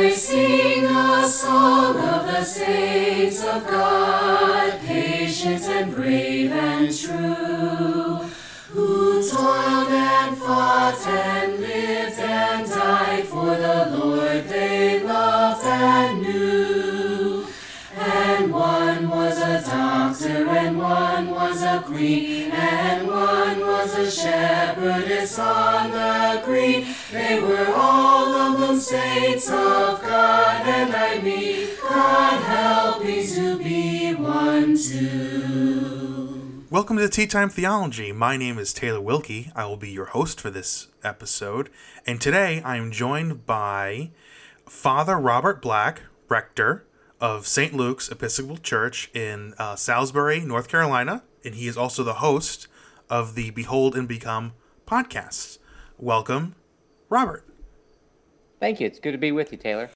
I sing a song of the saints of God, patient and brave and true, who toiled and fought and lived and died for the Lord they loved and knew. And one was a doctor, and one was a queen, and one was a shepherdess on the green. They were all of them saints of God, and I mean, God help me to be one too. Welcome to Tea Time Theology. My name is Taylor Wilkie. I will be your host for this episode. And today I am joined by Father Robert Black, rector of St. Luke's Episcopal Church in uh, Salisbury, North Carolina. And he is also the host of the Behold and Become podcast. Welcome, Robert. Thank you. It's good to be with you, Taylor.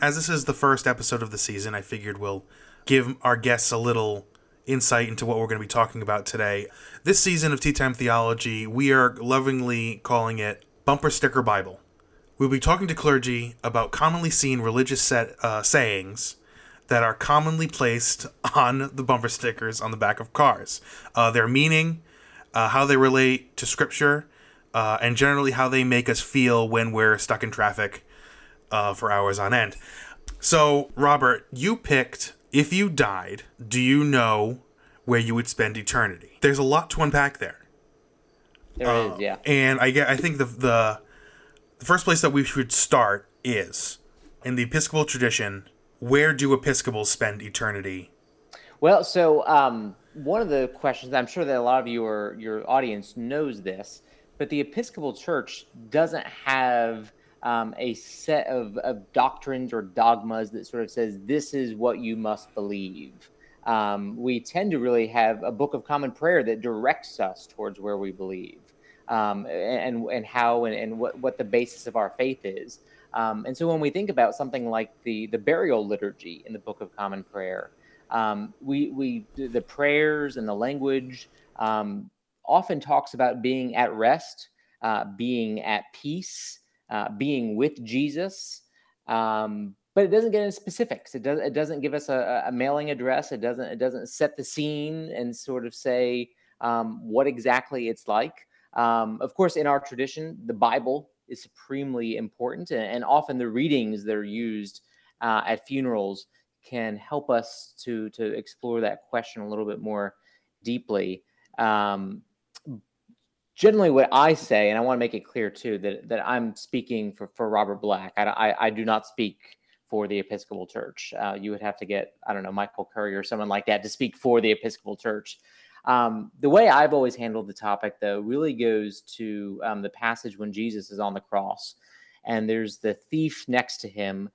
As this is the first episode of the season, I figured we'll give our guests a little insight into what we're going to be talking about today. This season of Tea Time Theology, we are lovingly calling it Bumper Sticker Bible. We'll be talking to clergy about commonly seen religious set, uh, sayings that are commonly placed on the bumper stickers on the back of cars. Uh, their meaning, uh, how they relate to Scripture, uh, and generally how they make us feel when we're stuck in traffic uh, for hours on end. So, Robert, you picked if you died, do you know where you would spend eternity? There's a lot to unpack there. There is, Uh, yeah. And I get I think the the the first place that we should start is in the Episcopal tradition, where do Episcopals spend eternity? Well, so um, one of the questions I'm sure that a lot of your your audience knows this, but the Episcopal Church doesn't have um, a set of, of doctrines or dogmas that sort of says this is what you must believe. Um, we tend to really have a book of common prayer that directs us towards where we believe um, and and how and, and what, what the basis of our faith is. Um, and so when we think about something like the the burial liturgy in the Book of Common Prayer, um, we we the prayers and the language um, often talks about being at rest, uh, being at peace, uh, being with Jesus. Um, but it doesn't get into specifics. It does. It doesn't give us a, a mailing address. It doesn't. It doesn't set the scene and sort of say um, what exactly it's like. Um, of course, in our tradition, the Bible is supremely important, and, and often the readings that are used uh, at funerals can help us to to explore that question a little bit more deeply. Um, generally, what I say, and I want to make it clear too, that that I'm speaking for for Robert Black. I I, I do not speak for the Episcopal Church. Uh, you would have to get I don't know Michael Curry or someone like that to speak for the Episcopal Church. Um, the way I've always handled the topic, though, really goes to um, the passage when Jesus is on the cross, and there's the thief next to him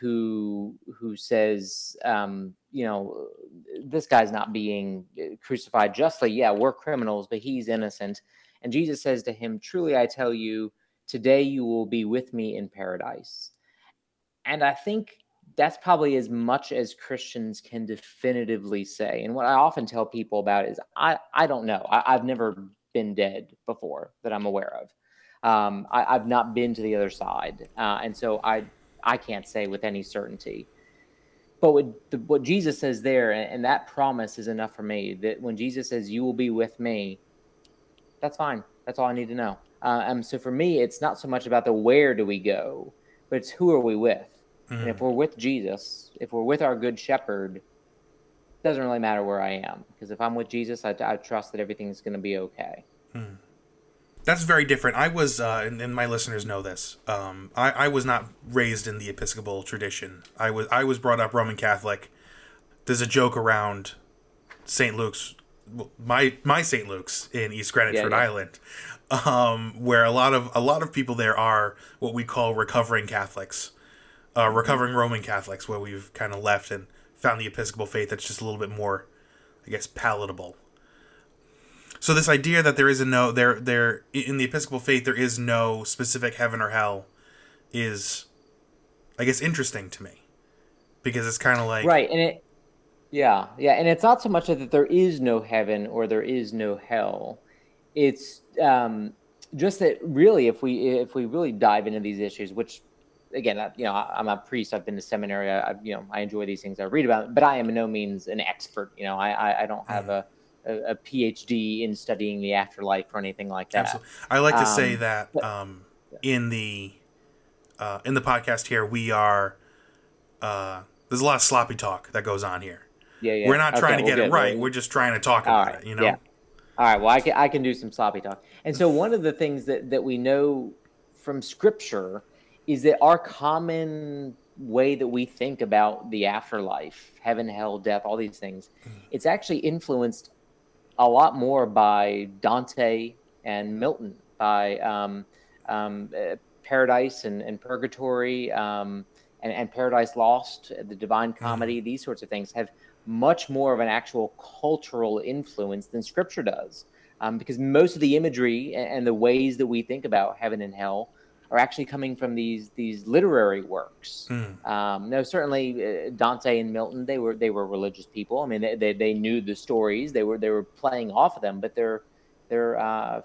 who who says, um, you know, this guy's not being uh, crucified justly. Yeah, we're criminals, but he's innocent. And Jesus says to him, "Truly, I tell you, today you will be with me in paradise." And I think that's probably as much as Christians can definitively say. And what I often tell people about is I, I don't know. I, have never been dead before that I'm aware of. Um, I, have not been to the other side. Uh, and so I, I can't say with any certainty. But what, the, what Jesus says there, and, and that promise is enough for me that when Jesus says, You will be with me, that's fine. That's all I need to know. Uh, um, so for me, it's not so much about the where do we go, but it's who are we with Mm-hmm. and if we're with Jesus, if we're with our good shepherd, it doesn't really matter where I am. Because if I'm with Jesus, I, I trust that everything's going to be okay. That's very different. I was, uh, and, and my listeners know this. Um, I, I was not raised in the Episcopal tradition. I was I was brought up Roman Catholic. There's a joke around St. Luke's, my my St. Luke's in East Greenwich, Yeah, Rhode yeah. Island, um, where a lot of a lot of people there are what we call recovering Catholics, uh, recovering Roman Catholics, where we've kind of left and found the Episcopal faith that's just a little bit more, I guess, palatable. So this idea that there is a no there there in the Episcopal faith there is no specific heaven or hell is I guess interesting to me. Because it's kind of like right. And it, yeah, yeah. And it's not so much that there is no heaven or there is no hell. It's um, just that really, if we if we really dive into these issues, which again, I, you know, I, am a priest. I've been to seminary. I, you know, I enjoy these things. I read about, it, but I am no means an expert. You know, I, I, I don't have mm-hmm. a, a, a, PhD in studying the afterlife or anything like that. Absolutely. I like to um, say that but, um, in the uh, in the podcast here, we are uh, there's a lot of sloppy talk that goes on here. Yeah, yeah. We're not okay, trying to get it right. We're just trying to talk about right, it. You know. Yeah. All right. Well, I can I can do some sloppy talk. And so one of the things that that we know from Scripture is that our common way that we think about the afterlife, heaven, hell, death, all these things, mm. it's actually influenced a lot more by Dante and Milton, by um, um, uh, Paradise and, and Purgatory, um, and, and, Paradise Lost, the Divine mm. Comedy, these sorts of things have much more of an actual cultural influence than Scripture does. Um, because most of the imagery and the ways that we think about heaven and hell are actually coming from these these literary works. Mm. Um, no, certainly uh, Dante and Milton they were they were religious people. I mean, they, they, they, knew the stories. They were they were playing off of them, but they're they're uh,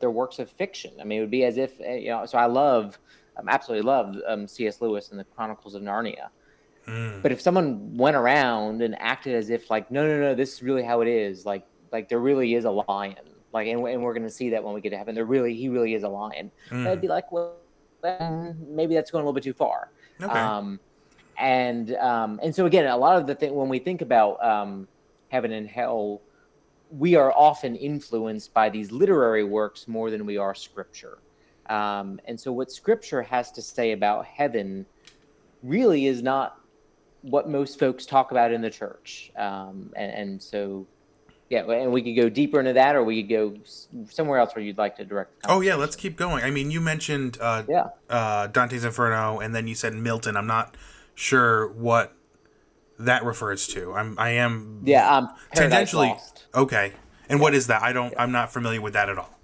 they're works of fiction. I mean, it would be as if uh, you know. So I love, um, absolutely love um, C.S. Lewis and the Chronicles of Narnia. Mm. But if someone went around and acted as if like, no, no, no, this is really how it is. Like, like there really is a lion like, and, and we're going to see that when we get to heaven. There really, he really is a lion. Mm. I'd be like, well, maybe that's going a little bit too far. Okay. Um, and um, and so again, a lot of the thing when we think about um, heaven and hell, we are often influenced by these literary works more than we are scripture. Um, and so, what scripture has to say about heaven really is not what most folks talk about in the church. Um, and, and, so, yeah, and we could go deeper into that, or we could go somewhere else where you'd like to direct. oh yeah, let's keep going. I mean, you mentioned uh, yeah. uh, Dante's Inferno, and then you said Milton. I'm not sure what that refers to. I'm I am yeah um tangentially Lost. okay. And yeah. what is that? I don't. Yeah. I'm not familiar with that at all.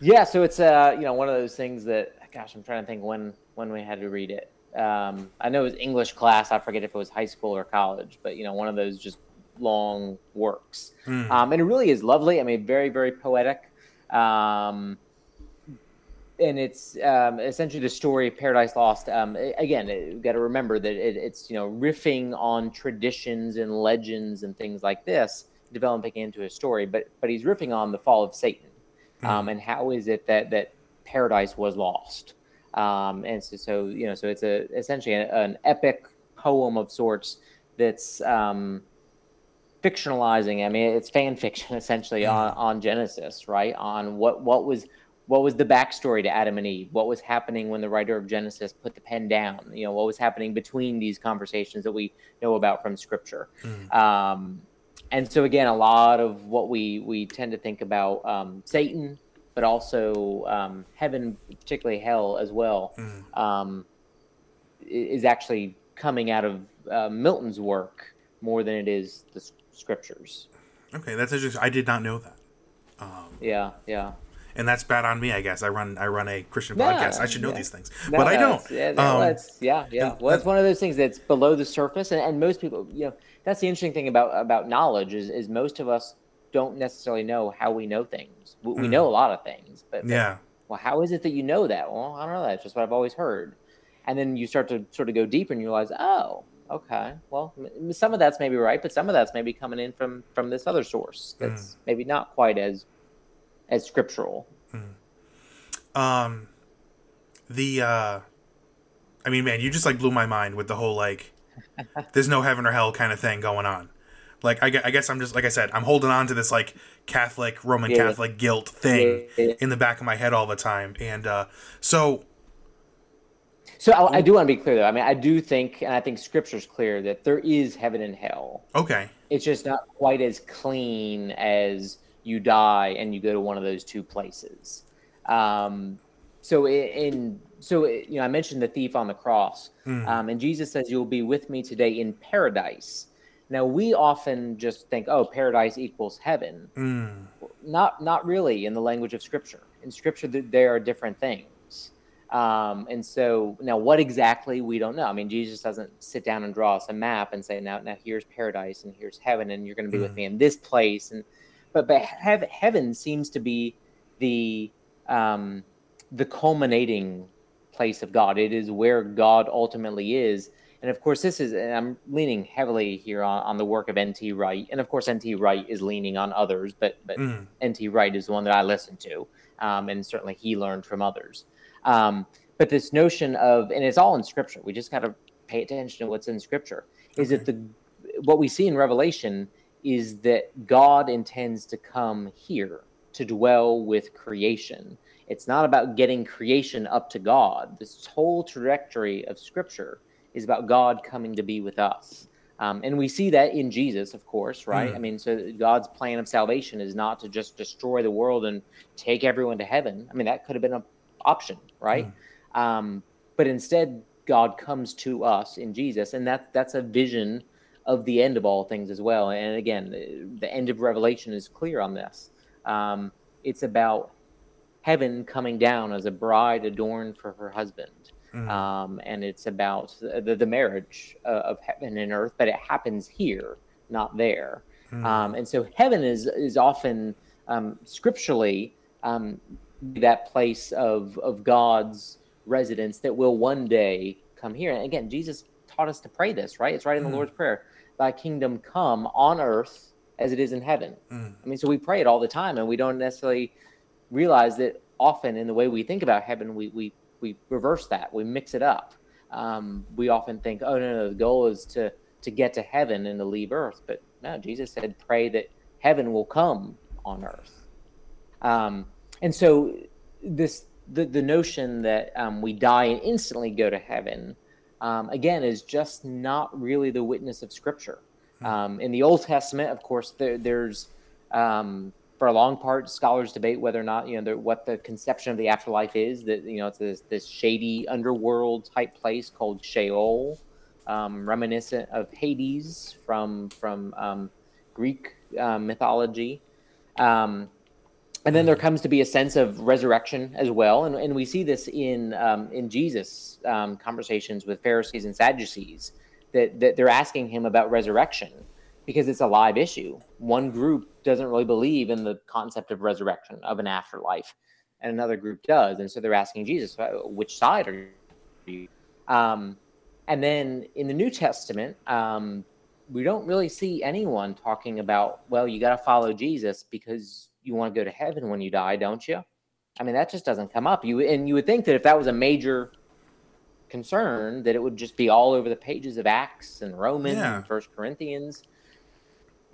Yeah, so it's uh you know one of those things that gosh I'm trying to think when when we had to read it. Um, I know it was English class. I forget if it was high school or college, but you know one of those just long works. Mm. Um, and it really is lovely. I mean, very, very poetic. Um, and it's um, essentially the story of Paradise Lost. Um, again, you got to remember that it, it's you know riffing on traditions and legends and things like this, developing into a story. But but he's riffing on the fall of Satan, mm. um, and how is it that that paradise was lost? Um, and so, so you know, so it's a essentially a, an epic poem of sorts that's um, fictionalizing. I mean, it's fan fiction essentially on, on Genesis, right? On what what was what was the backstory to Adam and Eve? What was happening when the writer of Genesis put the pen down? You know, what was happening between these conversations that we know about from Scripture? Mm. Um, and so again, a lot of what we we tend to think about um, Satan, but also um, heaven, particularly hell as well, mm. um, is actually coming out of uh, Milton's work more than it is the scriptures. Okay, that's interesting. I did not know that. Um, yeah, yeah. And that's bad on me, I guess. I run I run a Christian podcast. I should know yeah. these things, no, but I don't. Yeah, um, yeah, yeah. Well, it's one of those things that's below the surface, and, and most people, you know, that's the interesting thing about about knowledge is is most of us don't necessarily know how we know things. We, mm. we know a lot of things, but, but yeah. Well, how is it that you know that? Well, I don't know. That's just what I've always heard. And then you start to sort of go deeper and you realize, oh, okay well some of that's maybe right but some of that's maybe coming in from from this other source that's mm. maybe not quite as as scriptural mm. um the uh i mean man you just like blew my mind with the whole like there's no heaven or hell kind of thing going on like I, I guess i'm just like i said i'm holding on to this like catholic roman yeah. catholic guilt thing yeah. in the back of my head all the time and uh so so I, I, do want to be clear, though. I mean, I do think, and I think Scripture's clear that there is heaven and hell. Okay. It's just not quite as clean as you die and you go to one of those two places. Um, so in so you know, I mentioned the thief on the cross, mm. um, and Jesus says, "You'll be with me today in paradise." Now we often just think, "Oh, paradise equals heaven." Mm. Not not really in the language of Scripture. In Scripture, there are different things. Um, and so now what exactly we don't know. I mean, Jesus doesn't sit down and draw us a map and say, now, now here's paradise and here's heaven, and you're going to be mm. with me in this place. And but but heaven seems to be the um, the culminating place of God. It is where God ultimately is. And of course, this is, and I'm leaning heavily here on, on the work of N.T. Wright. And of course, N.T. Wright is leaning on others, but, but Mm. N.T. Wright is the one that I listen to. Um, and certainly he learned from others. Um, but this notion of, and it's all in scripture, we just got to pay attention to what's in scripture, is that the what we see in Revelation is that God intends to come here to dwell with creation. It's not about getting creation up to God. This whole trajectory of Scripture is about God coming to be with us. Um, and we see that in Jesus, of course, right? Mm. I mean, so God's plan of salvation is not to just destroy the world and take everyone to heaven. I mean, that could have been an option, right? Um, but instead, God comes to us in Jesus, and that that's a vision of the end of all things as well. And again, the- the end of Revelation is clear on this. Um, it's about heaven coming down as a bride adorned for her husband. Mm. Um, and it's about the, the, marriage uh, of heaven and earth, but it happens here, not there. Mm. Um, and so heaven is is often um, scripturally um, that place of of God's residence that will one day come here. And again, Jesus taught us to pray this, right? It's right in the Mm. Lord's prayer: "Thy kingdom come on earth as it is in heaven." Mm. I mean, so we pray it all the time, and we don't necessarily realize that often in the way we think about heaven, we we we reverse that, we mix it up. Um, we often think, "Oh no, no, the goal is to to get to heaven and to leave earth," but no, Jesus said, "Pray that heaven will come on earth." Um, and so this the the notion that um, we die and instantly go to heaven um, again is just not really the witness of Scripture. Um, in the Old Testament, of course, there, there's um, for a long part scholars debate whether or not you know what the conception of the afterlife is. That you know it's this, this shady underworld type place called Sheol, um, reminiscent of Hades from from um, Greek uh, mythology. Um, and then there comes to be a sense of resurrection as well, and, and we see this in um, in Jesus' um, conversations with Pharisees and Sadducees that that they're asking him about resurrection because it's a live issue. One group doesn't really believe in the concept of resurrection of an afterlife, and another group does, and so they're asking Jesus, "Uh, which side are you? Um, and then in the New Testament, um, we don't really see anyone talking about, well, you got to follow Jesus because you want to go to heaven when you die, don't you? I mean, that just doesn't come up. You and you would think that if that was a major concern, that it would just be all over the pages of Acts and Romans Yeah. and First Corinthians.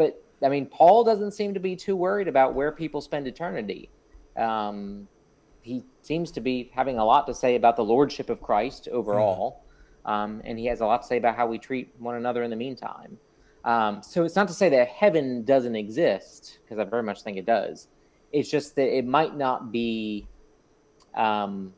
But I mean, Paul doesn't seem to be too worried about where people spend eternity. Um, he seems to be having a lot to say about the lordship of Christ overall, um, and he has a lot to say about how we treat one another in the meantime. Um, so it's not to say that heaven doesn't exist, because I very much think it does. It's just that it might not be um,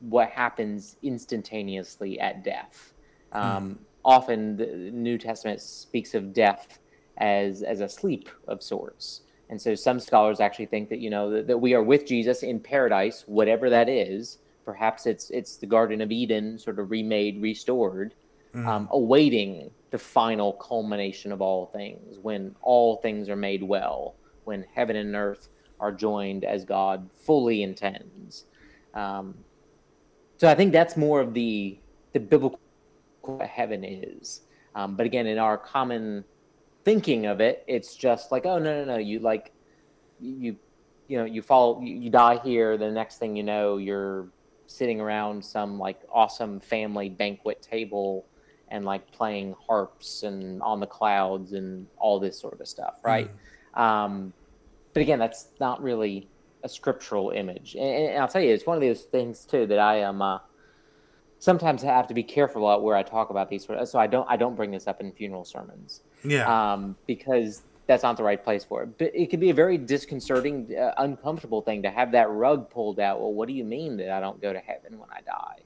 what happens instantaneously at death. Um, Often, the New Testament speaks of death as as a sleep of sorts, and so some scholars actually think that you know that, that we are with Jesus in paradise, whatever that is. Perhaps it's it's the Garden of Eden, sort of remade, restored, um, awaiting the final culmination of all things, when all things are made well, when heaven and earth are joined as God fully intends. Um, so I think that's more of the the biblical what heaven is. Um, but again, in our common thinking of it, it's just like, oh no, no, no, you like you you know you fall you, you die here. The next thing you know, you're sitting around some like awesome family banquet table and like playing harps and on the clouds and all this sort of stuff, right? Um, but again, that's not really a scriptural image. And, and I'll tell you, it's one of those things too that I am uh, sometimes have to be careful about where I talk about these. Sort of, so I don't I don't bring this up in funeral sermons Yeah. um, because that's not the right place for it. But it can be a very disconcerting, uh, uncomfortable thing to have that rug pulled out. Well, what do you mean that I don't go to heaven when I die?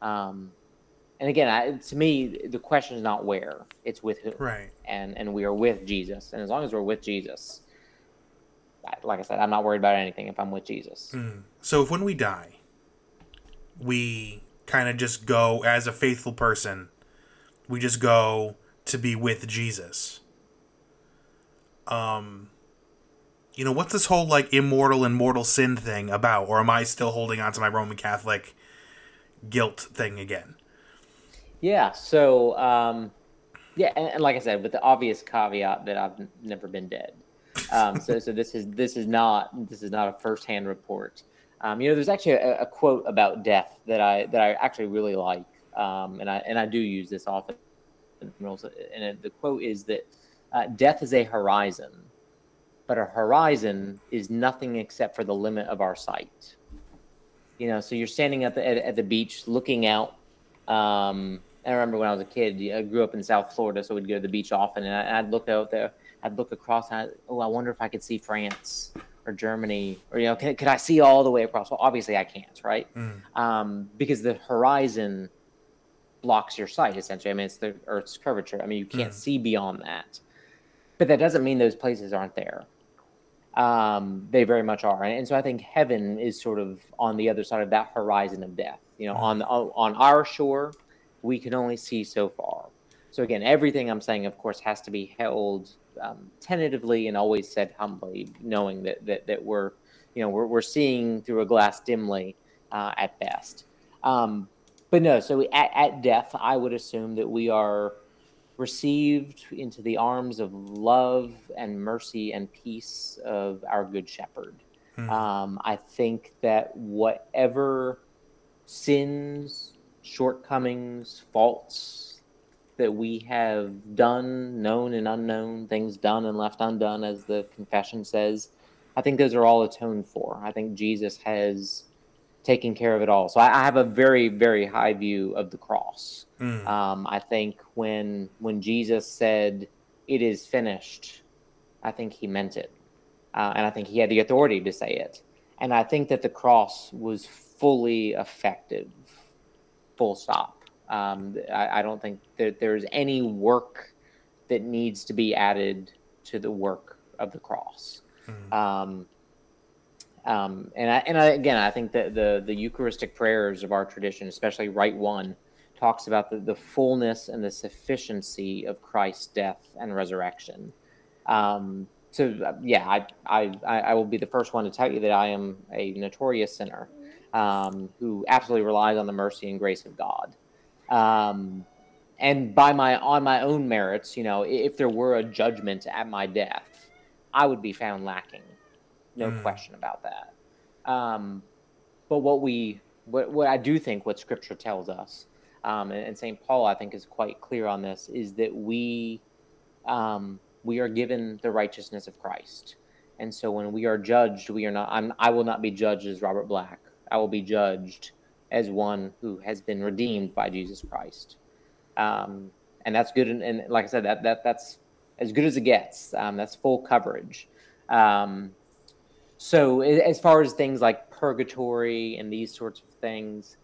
Um, and again, I, to me, the question is not where; it's with who. right. And and we are with Jesus, and as long as we're with Jesus, I- like I said, I'm not worried about anything if I'm with Jesus. Mm. So if when we die, we kind of just go as a faithful person, we just go to be with Jesus. Um you know, what's this whole like immortal and mortal sin thing about? Or am I still holding on to my Roman Catholic, guilt thing again. Yeah. So, um, yeah, and, and, like I said, with the obvious caveat that I've never been dead. Um, so, so this is this is not this is not a firsthand report. Um, you know, there's actually a, a, quote about death that I that I actually really like, um, and I and I do use this often. And the quote is that uh, death is a horizon, but a horizon is nothing except for the limit of our sight. You know, so you're standing at the at, at the beach looking out. Um, I remember when I was a kid, I grew up in South Florida, so we'd go to the beach often, and I, would look out there, I'd look across, and I'd, oh, I wonder if I could see France or Germany, or you know, can, could I see all the way across? Well, obviously I can't, right? Mm. Um, because the horizon blocks your sight essentially. I mean, it's the Earth's curvature. I mean, you can't mm. see beyond that, but that doesn't mean those places aren't there. Um, they very much are, and so I think heaven is sort of on the other side of that horizon of death. You know, mm. on the, on our shore, we can only see so far. So again, everything I'm saying, of course, has to be held um, tentatively and always said humbly, knowing that that, that we're, you know, we're, we're seeing through a glass dimly uh, at best. Um, but no, so at, at death, I would assume that we are received into the arms of love and mercy and peace of our good shepherd. Mm-hmm. Um, I think that whatever sins, shortcomings, faults that we have done, known and unknown, things done and left undone, as the confession says, I think those are all atoned for. I think Jesus has taken care of it all. So I, I have a very, very high view of the cross. Mm. Um, I think when when Jesus said, "It is finished," I think he meant it, uh, and I think he had the authority to say it. And I think that the cross was fully effective full stop. Um, I, I, don't think that there's any work that needs to be added to the work of the cross. Mm-hmm. Um, um, and I, and I, again, I think that the the Eucharistic prayers of our tradition, especially Rite One, talks about the, the fullness and the sufficiency of Christ's death and resurrection. Um, so uh, yeah, I, I I will be the first one to tell you that I am a notorious sinner um, who absolutely relies on the mercy and grace of God. Um, and by my on my own merits, you know, if there were a judgment at my death, I would be found lacking, no mm. question about that. Um, but what we, what, what I do think, what Scripture tells us, um, and, and Saint Paul, I think, is quite clear on this, is that we, um, we are given the righteousness of Christ, and so when we are judged, we are not. I'm, I will not be judged as Robert Black. I will be judged as one who has been redeemed by Jesus Christ. Um, and that's good. And, and, like I said, that, that that's as good as it gets. Um, that's full coverage. Um, so as far as things like purgatory and these sorts of things,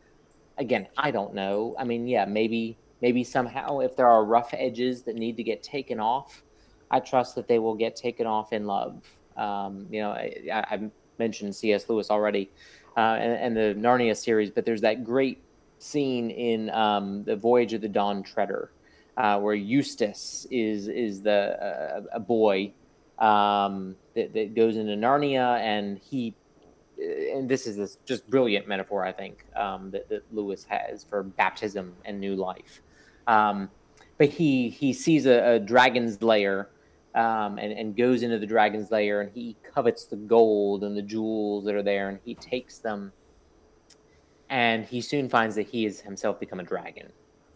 again, I don't know. I mean, yeah, maybe maybe somehow if there are rough edges that need to get taken off, I trust that they will get taken off in love. Um, you know, I, I mentioned C.S. Lewis already uh, and, and, the Narnia series, but there's that great scene in um, the Voyage of the Dawn Treader, uh, where Eustace is is the uh, a boy um, that, that goes into Narnia, and he and this is this just brilliant metaphor I think um, that, that Lewis has for baptism and new life. Um, but he he sees a, a dragon's lair um, and, and goes into the dragon's lair and he covets the gold and the jewels that are there and he takes them and he soon finds that he has himself become a dragon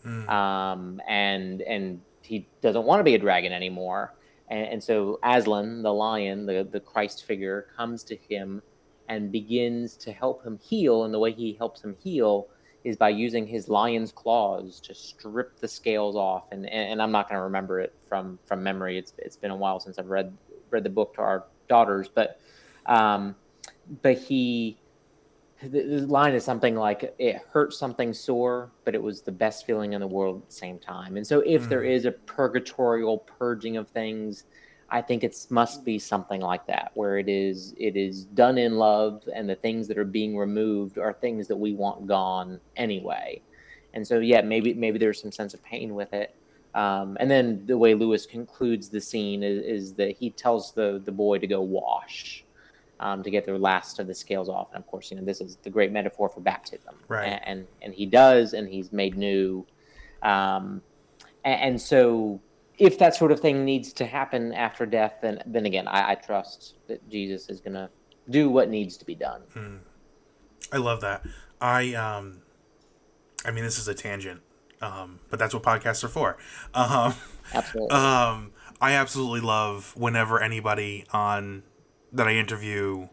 mm. um, and and he doesn't want to be a dragon anymore and, and so aslan the lion the, the christ figure comes to him and begins to help him heal and the way he helps him heal is by using his lion's claws to strip the scales off. And, and I'm not going to remember it from, from memory. It's, it's been a while since I've read, read the book to our daughters, but, um, but he, the, the line is something like it hurt something sore, but it was the best feeling in the world at the same time. And so if mm. there is a purgatorial purging of things, I think it must be something like that, where it is it is done in love, and the things that are being removed are things that we want gone anyway. And so, yeah, maybe maybe there's some sense of pain with it. Um, and then the way Lewis concludes the scene is, is, that he tells the the boy to go wash, um, to get the last of the scales off. And of course, you know this is the great metaphor for baptism, Right. And and, and he does, and he's made new. Um, and, and so, if that sort of thing needs to happen after death, then then again, I, I trust that Jesus is going to do what needs to be done. I love that. I um, I mean, this is a tangent, um, but that's what podcasts are for. Um, Absolutely. um, I absolutely love whenever anybody on that I interview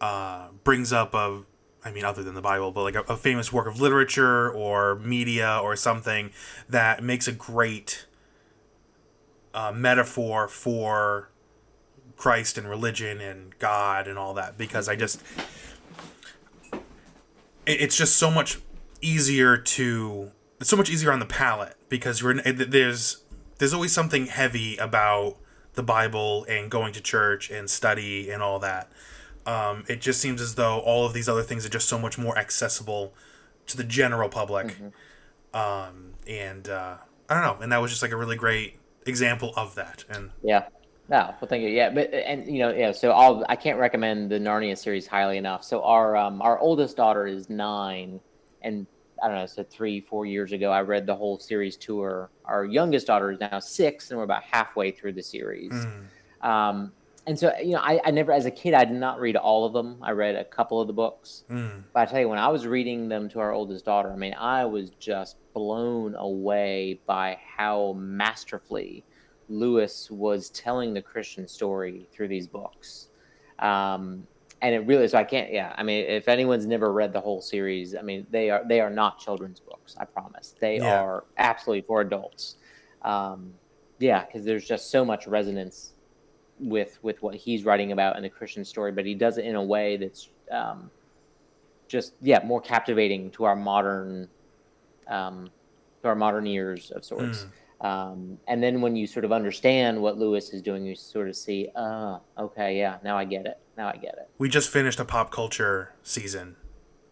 uh, brings up a, I mean, other than the Bible, but like a, a famous work of literature or media or something that makes a great uh, metaphor for Christ and religion and God and all that because I just it- it's just so much easier to it's so much easier on the palate because you're there's there's always something heavy about the Bible and going to church and study and all that. Um, it just seems as though all of these other things are just so much more accessible to the general public. Um, and uh, I don't know, and that was just like a really great example of that. And Yeah. No, well, thank you. Yeah, but and you know, yeah. So I'll I can't recommend the Narnia series highly enough. So our um our oldest daughter is nine, and I don't know. So three four years ago, I read the whole series to her. Our youngest daughter is now six, and we're about halfway through the series. mm, Um, and so you know, I, I never as a kid I did not read all of them. I read a couple of the books. mm, But I tell you, when I was reading them to our oldest daughter, I mean, I was just blown away by how masterfully Lewis was telling the Christian story through these books. Um, and it really, so I can't, yeah. I mean, if anyone's never read the whole series, I mean, they are they are not children's books. I promise. They Yeah. are absolutely for adults. Um, yeah, because there's just so much resonance with with what he's writing about in the Christian story, but he does it in a way that's um, just yeah more captivating to our modern um, to our modern ears of sorts. Um, and then when you sort of understand what Lewis is doing, you sort of see, ah, okay, yeah, now I get it. Now I get it. we just finished a pop culture season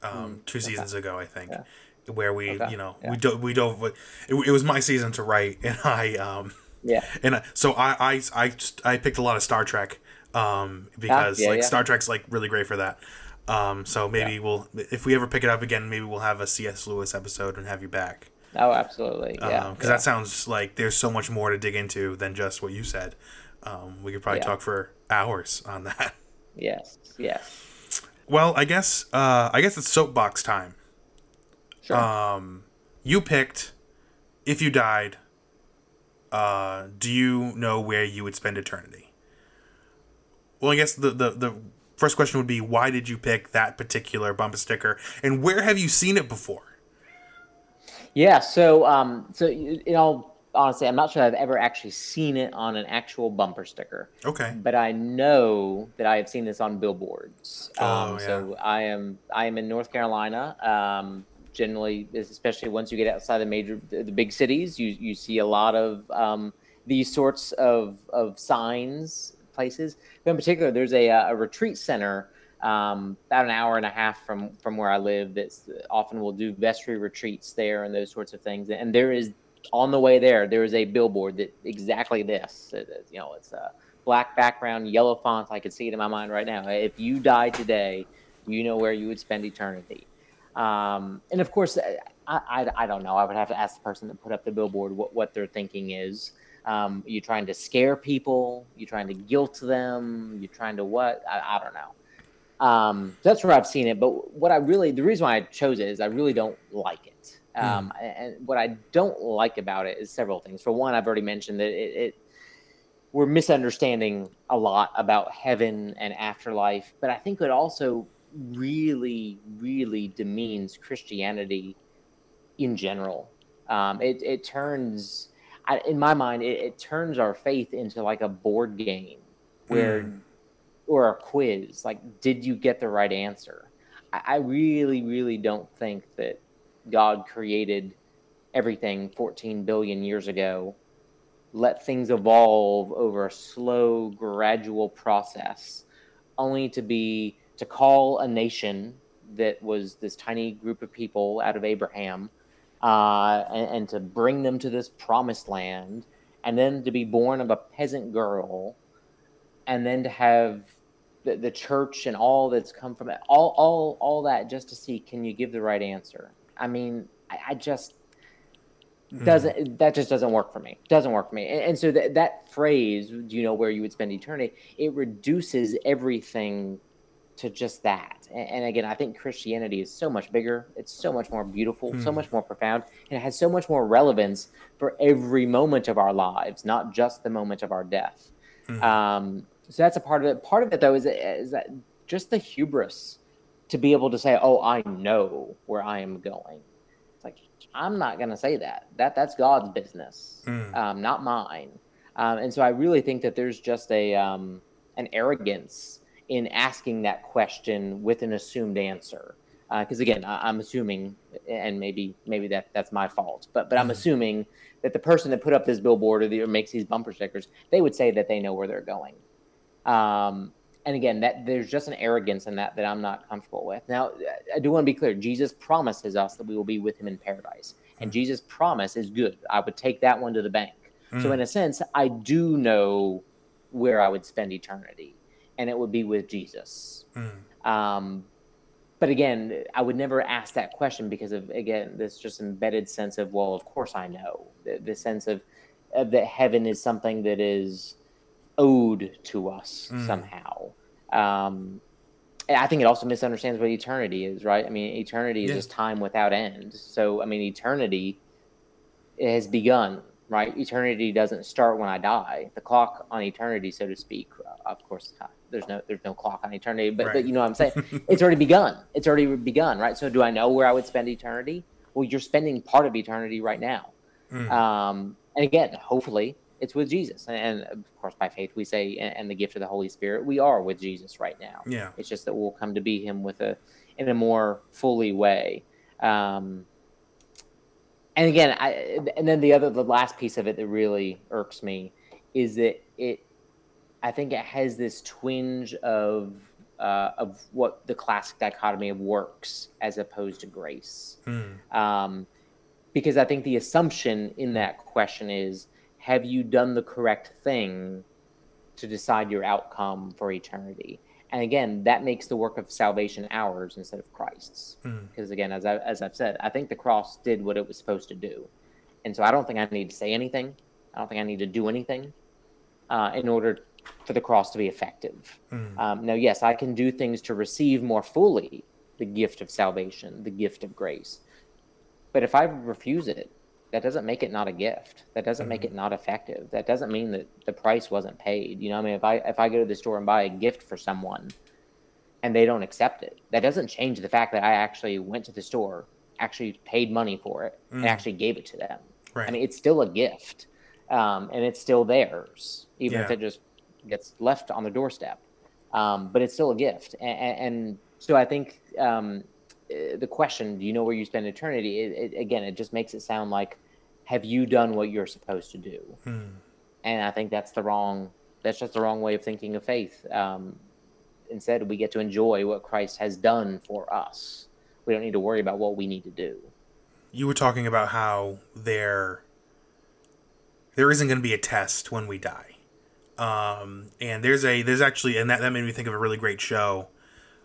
um, two seasons ago, I think, Yeah. where we Okay, you know yeah. we do, we dove. It, it was my season to write, and I um Yeah, and I, so I, I I I picked a lot of Star Trek um because yeah, like. Star Trek's like really great for that. Um, so maybe we'll if we ever pick it up again, maybe we'll have a C.S. Lewis episode and have you back. oh, absolutely, yeah, because yeah. that sounds like there's so much more to dig into than just what you said. Um, we could probably talk for hours on that. Yes, yes, Well, I guess uh, I guess it's soapbox time. sure. Um, you picked if you died. Uh, do you know where you would spend eternity? Well, I guess the, the the first question would be why did you pick that particular bumper sticker, and where have you seen it before? Yeah, so um, so in all honesty, I'm not sure I've ever actually seen it on an actual bumper sticker, Okay. but I know that I have seen this on billboards. Oh, Um, So I am I am in North Carolina. Um, generally, especially once you get outside the major the, big cities, you you see a lot of um, these sorts of of signs places. But in particular, there's a uh, a retreat center um, about an hour and a half from from where I live. That's often will do vestry retreats there and those sorts of things. And there is on the way there, there is a billboard that exactly this. It- you know, it's a black background, yellow font. I can see it in my mind right now. If you died today, you know where you would spend eternity. Um, and of course, I, I, I don't know. I would have to ask the person that put up the billboard what, what their thinking is. Um, you trying to scare people? You trying to guilt them? You trying to what? I, I don't know. Um, that's where I've seen it. But what I really, the reason why I chose it is I really don't like it. Um, and, and what I don't like about it is several things. For one, I've already mentioned that it, it we're misunderstanding a lot about heaven and afterlife, but I think it also really, really demeans Christianity in general. Um, it, it turns, I, in my mind, it, it turns our faith into like a board game where, Hmm. or a quiz. Like, did you get the right answer? I, I really, really don't think that God created everything 14 billion years ago, let things evolve over a slow, gradual process, only to be to call a nation that was this tiny group of people out of Abraham, uh, and, and to bring them to this promised land, and then to be born of a peasant girl, and then to have the, the church and all that's come from it, all all all that just to see can you give the right answer. I mean, I, I just doesn't mm. that just doesn't work for me doesn't work for me and, and so that that phrase do you know where you would spend eternity it reduces everything to just that and, and, again i think christianity is so much bigger it's so much more beautiful mm. so hmm. much more profound and it has so much more relevance for every moment of our lives not just the moment of our death mm. um, so that's a part of it part of it though is, is that just the hubris to be able to say oh i know where i am going It's like I'm not going to say that. That that's God's business, mm. um, not mine. Um, and so I really think that there's just a um, an arrogance in asking that question with an assumed answer. Because uh, again, I, am assuming, and maybe maybe that that's my fault, but but I'm mm. assuming that the person that put up this billboard or, the, or makes these bumper stickers, they would say that they know where they're going. Um, and again, that there's just an arrogance in that that I'm not comfortable with. Now, I do want to be clear. Jesus promises us that we will be with him in paradise, and mm. Jesus' promise is good. I would take that one to the bank. Mm. So, in a sense, I do know where I would spend eternity, and it would be with Jesus. Mm. Um, but again, I would never ask that question because of again this just embedded sense of well, of course I know the, the sense of, of that heaven is something that is owed to us mm. somehow. Um, I think it also misunderstands what eternity is, right? I mean, eternity is yeah. just time without end. So, I mean, eternity has begun, right? Eternity doesn't start when I die. The clock on eternity, so to speak, of course, there's no there's no clock on eternity, but, right. but you know what I'm saying? it's already begun. It's already begun, right? So, do I know where I would spend eternity? Well, you're spending part of eternity right now. Mm. Um, and again, hopefully, it's with Jesus. And, of course, by faith, we say, and the gift of the Holy Spirit, we are with Jesus right now. Yeah. It's just that we'll come to be Him with a in a more fully way. Um, and again, I, and then the other, the last piece of it that really irks me is that it, I think it has this twinge of uh, of what the classic dichotomy of works as opposed to grace. Hmm. Um, because I think the assumption in that question is have you done the correct thing to decide your outcome for eternity? And again, that makes the work of salvation ours instead of Christ's. Because mm. again, as, I, as I've said, I think the cross did what it was supposed to do. And so I don't think I need to say anything. I don't think I need to do anything uh, in order for the cross to be effective. Mm. Um, now, yes, I can do things to receive more fully the gift of salvation, the gift of grace. But if I refuse it, that doesn't make it not a gift. That doesn't mm-hmm. make it not effective. That doesn't mean that the price wasn't paid. You know, I mean, if I if I go to the store and buy a gift for someone, and they don't accept it, that doesn't change the fact that I actually went to the store, actually paid money for it, mm. and actually gave it to them. Right. I mean, it's still a gift, um, and it's still theirs, even yeah. if it just gets left on the doorstep. Um, but it's still a gift, and, and so I think um, the question, do you know where you spend eternity? It, it, again, it just makes it sound like, have you done what you're supposed to do? Hmm. And I think that's the wrong. That's just the wrong way of thinking of faith. Um, instead, we get to enjoy what Christ has done for us. We don't need to worry about what we need to do. You were talking about how there there isn't going to be a test when we die. Um, and there's a there's actually and that, that made me think of a really great show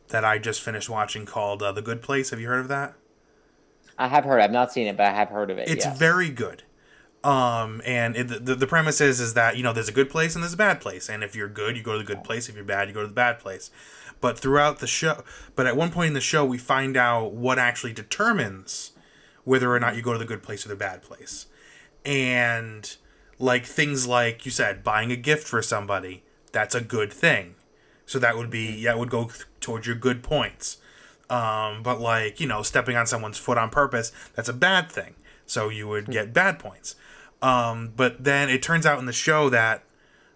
that I just finished watching called uh, The Good Place. Have you heard of that? I have heard. I've not seen it, but I have heard of it. It's yes. very good. Um, and it, the the premise is is that you know there's a good place and there's a bad place, and if you're good, you go to the good place. If you're bad, you go to the bad place. But throughout the show, but at one point in the show, we find out what actually determines whether or not you go to the good place or the bad place, and like things like you said, buying a gift for somebody, that's a good thing so that would be that would go towards your good points. Um, but like you know, stepping on someone's foot on purpose, that's a bad thing. So you would get bad points. Um, but then it turns out in the show that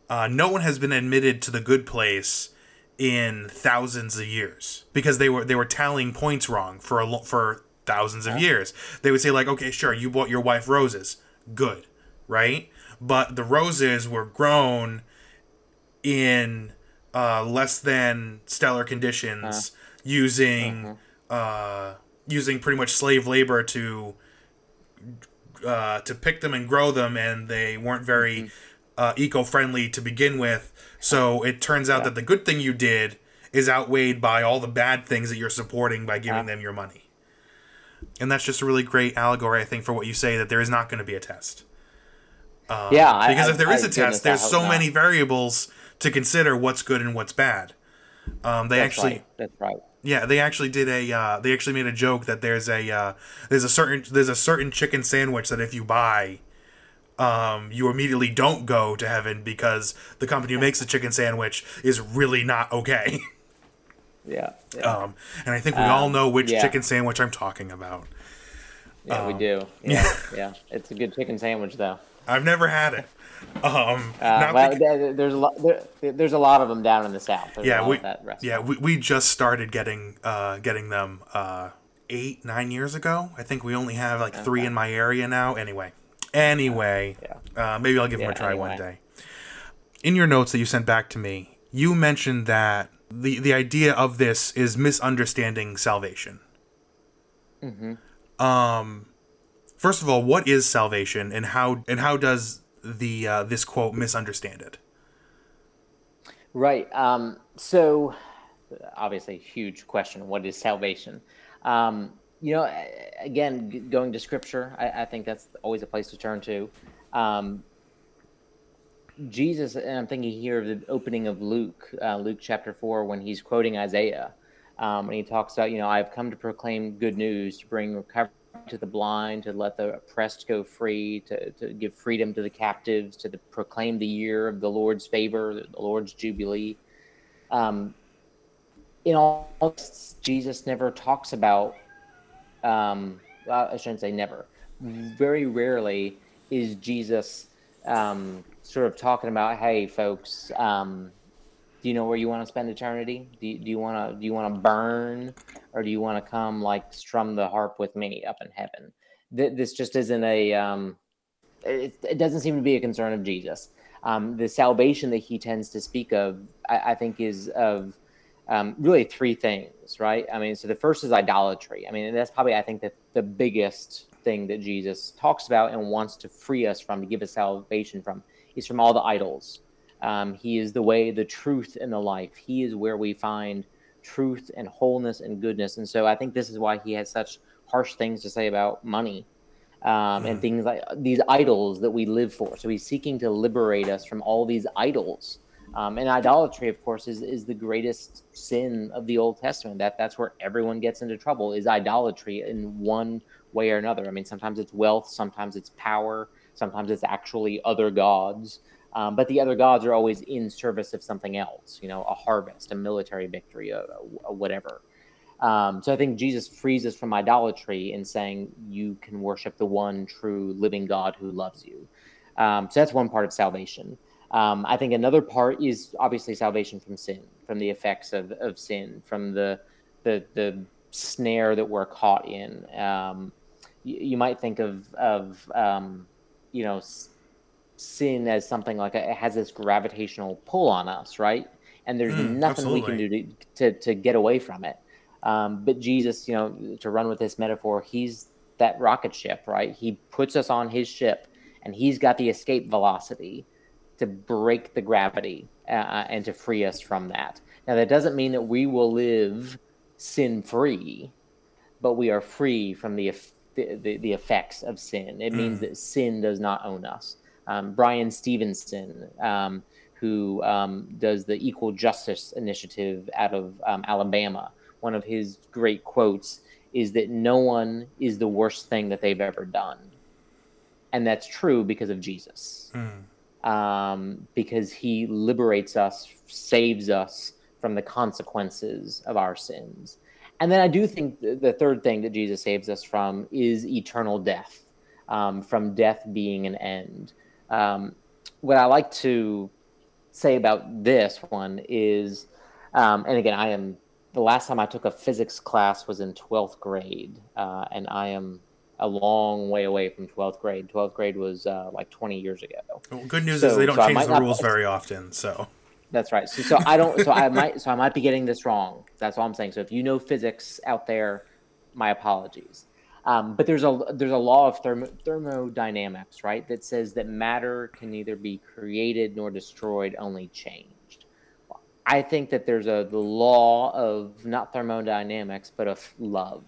uh, no one has been admitted to the good place in thousands of years because they were they were tallying points wrong for a lo- for thousands of years. They would say like, okay, sure, you bought your wife roses, good, right? But the roses were grown in uh, less than stellar conditions, uh, using uh-huh. uh, using pretty much slave labor to uh, to pick them and grow them, and they weren't very mm-hmm. uh, eco friendly to begin with. So it turns out yeah. that the good thing you did is outweighed by all the bad things that you're supporting by giving them your money. And that's just a really great allegory, I think, for what you say that there is not going to be a test. yeah, Because I- if there is I- a goodness, test, there's so not. many variables to consider what's good and what's bad. Um, they That's actually, right. That's right. yeah, they actually did a. Uh, they actually made a joke that there's a uh, there's a certain there's a certain chicken sandwich that if you buy, um, you immediately don't go to heaven because the company who makes the chicken sandwich is really not okay. Yeah. yeah. um, and I think we all know which yeah. chicken sandwich I'm talking about. Yeah, um, we do. Yeah, yeah. It's a good chicken sandwich, though. I've never had it. Um, Uh, well, there- there's a lot. There, there's a lot of them down in the south. There's yeah, we yeah we, we just started getting uh, getting them uh, eight nine years ago. I think we only have like three in my area now. Anyway, anyway, Yeah. uh, maybe I'll give them a try one day. In your notes that you sent back to me, you mentioned that the the idea of this is misunderstanding salvation. Mm-hmm. Um, first of all, what is salvation, and how and how does the uh, this quote misunderstand it? Right. Um, so, obviously, huge question. What is salvation? Um, you know, again, going to scripture, I, I think that's always a place to turn to. Um, Jesus, and I'm thinking here of the opening of Luke, uh, Luke chapter 4, when he's quoting Isaiah. Um, and he talks about, you know, I've come to proclaim good news, to bring recovery to the blind, to let the oppressed go free, to, to give freedom to the captives, to the, proclaim the year of the Lord's favor, the Lord's jubilee. Um, in all, Jesus never talks about, um, well, I shouldn't say never. Very rarely is Jesus um, sort of talking about, hey, folks, um, do you know where you want to spend eternity? Do you, want to do you want to burn, or do you want to come like strum the harp with me up in heaven? Th- this just isn't a. Um, it, it doesn't seem to be a concern of Jesus. Um, the salvation that he tends to speak of, I, I think, is of um, really three things, right? I mean, so the first is idolatry. I mean, that's probably I think the biggest thing that Jesus talks about and wants to free us from, to give us salvation from, is from all the idols. Um, he is the way, the truth, and the life. He is where we find truth and wholeness and goodness. And so I think this is why he has such harsh things to say about money um, and things like these idols that we live for. So he's seeking to liberate us from all these idols. Um, and idolatry, of course, is, is the greatest sin of the Old Testament. That that's where everyone gets into trouble is idolatry in one way or another. I mean, sometimes it's wealth, sometimes it's power, sometimes it's actually other gods. Um, but the other gods are always in service of something else, you know, a harvest, a military victory, a, a whatever. Um, so I think Jesus frees us from idolatry in saying you can worship the one true living God who loves you. Um, so that's one part of salvation. Um, I think another part is obviously salvation from sin, from the effects of, of sin, from the, the the snare that we're caught in. Um, you, you might think of of um, you know sin as something like a, it has this gravitational pull on us, right? And there's Mm, nothing we can do to, to to get away from it. Um, but Jesus, you know, to run with this metaphor, he's that rocket ship, right? He puts us on his ship, and he's got the escape velocity to break the gravity uh, and to free us from that. Now, that doesn't mean that we will live sin free, but we are free from the, the, the, the effects of sin. It means that sin does not own us. Um, Bryan Stevenson, um, who um, does the Equal Justice Initiative out of um, Alabama, one of his great quotes is that no one is the worst thing that they've ever done. And that's true because of Jesus um, because he liberates us, saves us from the consequences of our sins. And then I do think th- the third thing that Jesus saves us from is eternal death, um, from death being an end. Um, what I like to say about this one is, um, and again, I am the last time I took a physics class was in 12th grade, uh, and I am a long way away from 12th grade. 12th grade was uh, like 20 years ago. Well, good news So- is they don't so change the rules very often. So That's right. So, so I don't. So I might. So I might be getting this wrong. That's all I'm saying. So if you know physics out there, my apologies. Um, but there's a there's a law of thermo, thermodynamics, right, that says that matter can neither be created nor destroyed, only changed. I think that there's a the law of not thermodynamics, but of love.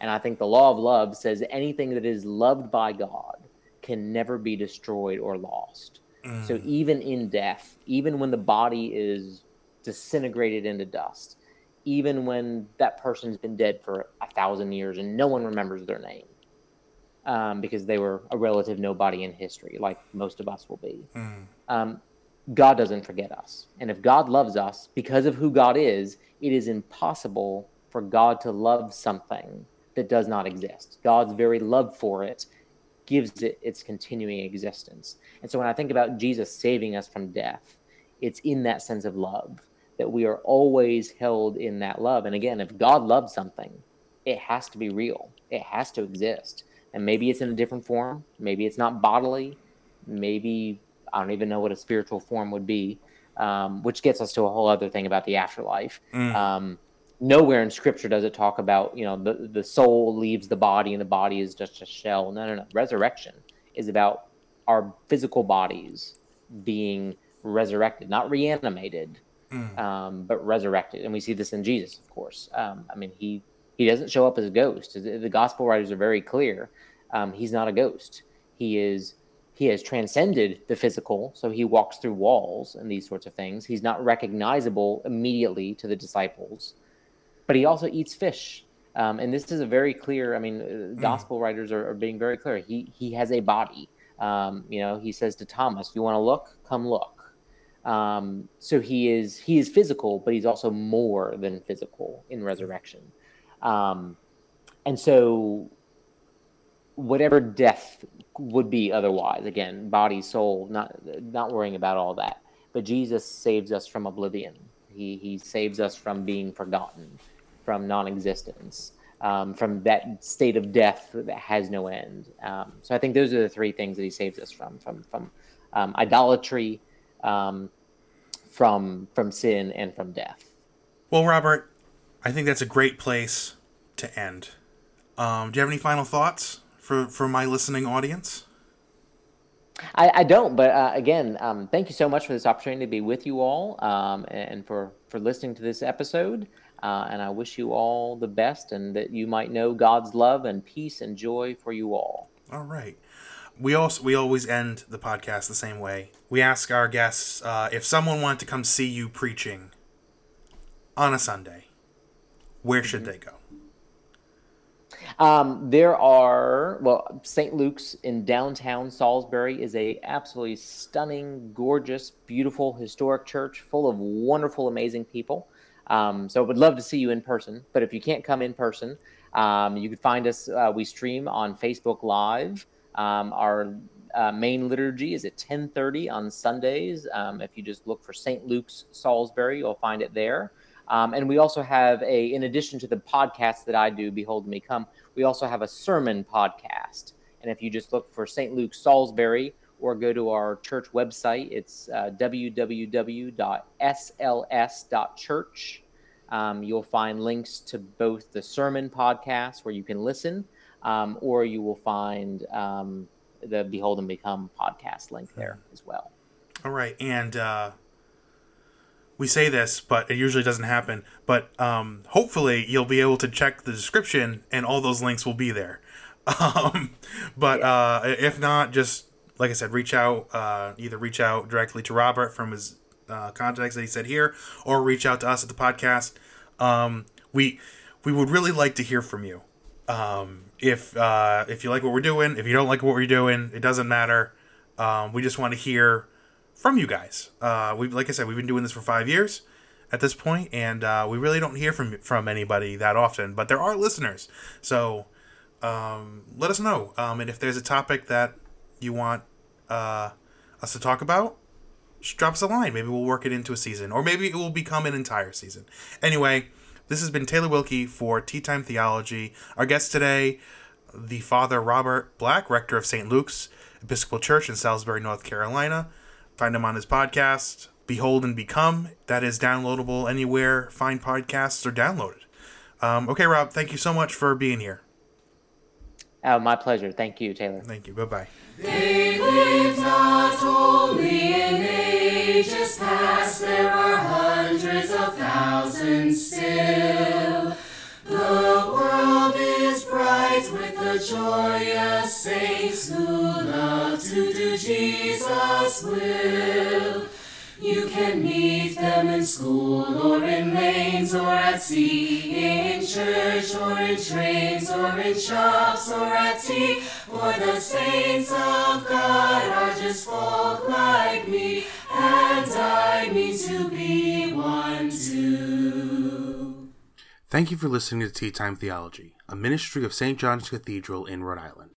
And I think the law of love says anything that is loved by God can never be destroyed or lost. Mm. So even in death, even when the body is disintegrated into dust, even when that person's been dead for a thousand years and no one remembers their name um, because they were a relative nobody in history, like most of us will be. Mm. Um, God doesn't forget us. And if God loves us because of who God is, it is impossible for God to love something that does not exist. God's very love for it gives it its continuing existence. And so when I think about Jesus saving us from death, it's in that sense of love that we are always held in that love. And again, if God loves something, it has to be real, it has to exist. And maybe it's in a different form, maybe it's not bodily, maybe I don't even know what a spiritual form would be, um, which gets us to a whole other thing about the afterlife. Mm. Um, nowhere in scripture does it talk about you know the, the soul leaves the body and the body is just a shell no no no resurrection is about our physical bodies being resurrected not reanimated mm. um, but resurrected and we see this in jesus of course um, i mean he he doesn't show up as a ghost the gospel writers are very clear um, he's not a ghost he is he has transcended the physical so he walks through walls and these sorts of things he's not recognizable immediately to the disciples but he also eats fish. Um, and this is a very clear. I mean, uh, hmm. gospel mm. writers are, are, being very clear. He he has a body. Um, you know, he says to Thomas, "You want to look? Come look." Um, so he is he is physical, but he's also more than physical in resurrection. Um, and so, whatever death would be otherwise, again, body, soul, not not worrying about all that. But Jesus saves us from oblivion. He he saves us from being forgotten from non-existence, um, from that state of death that has no end. Um, so I think those are the three things that he saves us from: from from um, idolatry, um, from from sin, and from death. Well, Robert, I think that's a great place to end. Um, do you have any final thoughts for for my listening audience? I, I don't, but uh, again, um, thank you so much for this opportunity to be with you all um, and for, for listening to this episode. Uh, and I wish you all the best and that you might know God's love and peace and joy for you all. All right. We also we always end the podcast the same way. We ask our guests uh, if someone wanted to come see you preaching on a Sunday, where should mm-hmm. they go? Um, there are well, St. Luke's in downtown Salisbury is a absolutely stunning, gorgeous, beautiful historic church full of wonderful, amazing people. Um, so would love to see you in person. But if you can't come in person, um, you can find us. Uh, we stream on Facebook Live. Um, our uh, main liturgy is at 10:30 on Sundays. Um, if you just look for St. Luke's Salisbury, you'll find it there. Um, and we also have a, in addition to the podcast that I do, Behold and Become, we also have a sermon podcast. And if you just look for St. Luke's Salisbury, or go to our church website. It's uh, www.sls.church. Um, you'll find links to both the sermon podcast where you can listen, um, or you will find um, the Behold and Become podcast link there as well. All right. And uh, we say this, but it usually doesn't happen. But um, hopefully, you'll be able to check the description and all those links will be there. Um, but yeah. uh, if not, just like I said, reach out, uh, either reach out directly to Robert from his uh, contacts that he said here, or reach out to us at the podcast. Um, we we would really like to hear from you. Um, if uh, if you like what we're doing, if you don't like what we're doing, it doesn't matter. Um, we just want to hear from you guys. Uh, we like I said, we've been doing this for five years at this point, and uh, we really don't hear from from anybody that often. But there are listeners, so um, let us know. Um, and if there's a topic that you want uh, us to talk about, drop us a line. Maybe we'll work it into a season, or maybe it will become an entire season. Anyway, this has been Taylor Wilkie for Tea Time Theology. Our guest today, the Father Robert Black, rector of St. Luke's Episcopal Church in Salisbury, North Carolina. Find him on his podcast, Behold and Become. That is downloadable anywhere fine podcasts are downloaded. Um, okay, Rob, thank you so much for being here. Oh, my pleasure. Thank you, Taylor. Thank you. Bye bye. They lived not only in ages past, there are hundreds thousand still. The world is bright with the joyous saints who love to do Jesus' will. You can meet them in school or in lanes or at sea, in church or in trains or in shops or at tea. For the saints of God are just folk like me, and I mean to be one too. Thank you for listening to Tea Time Theology, a ministry of St. John's Cathedral in Rhode Island.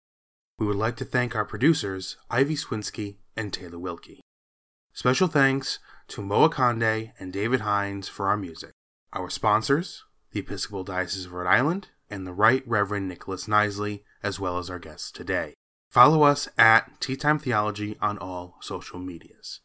We would like to thank our producers, Ivy Swinsky and Taylor Wilkie. Special thanks to Moa Conde and David Hines for our music. Our sponsors, the Episcopal Diocese of Rhode Island and the Right Reverend Nicholas Knisely, as well as our guests today. Follow us at Tea Time Theology on all social medias.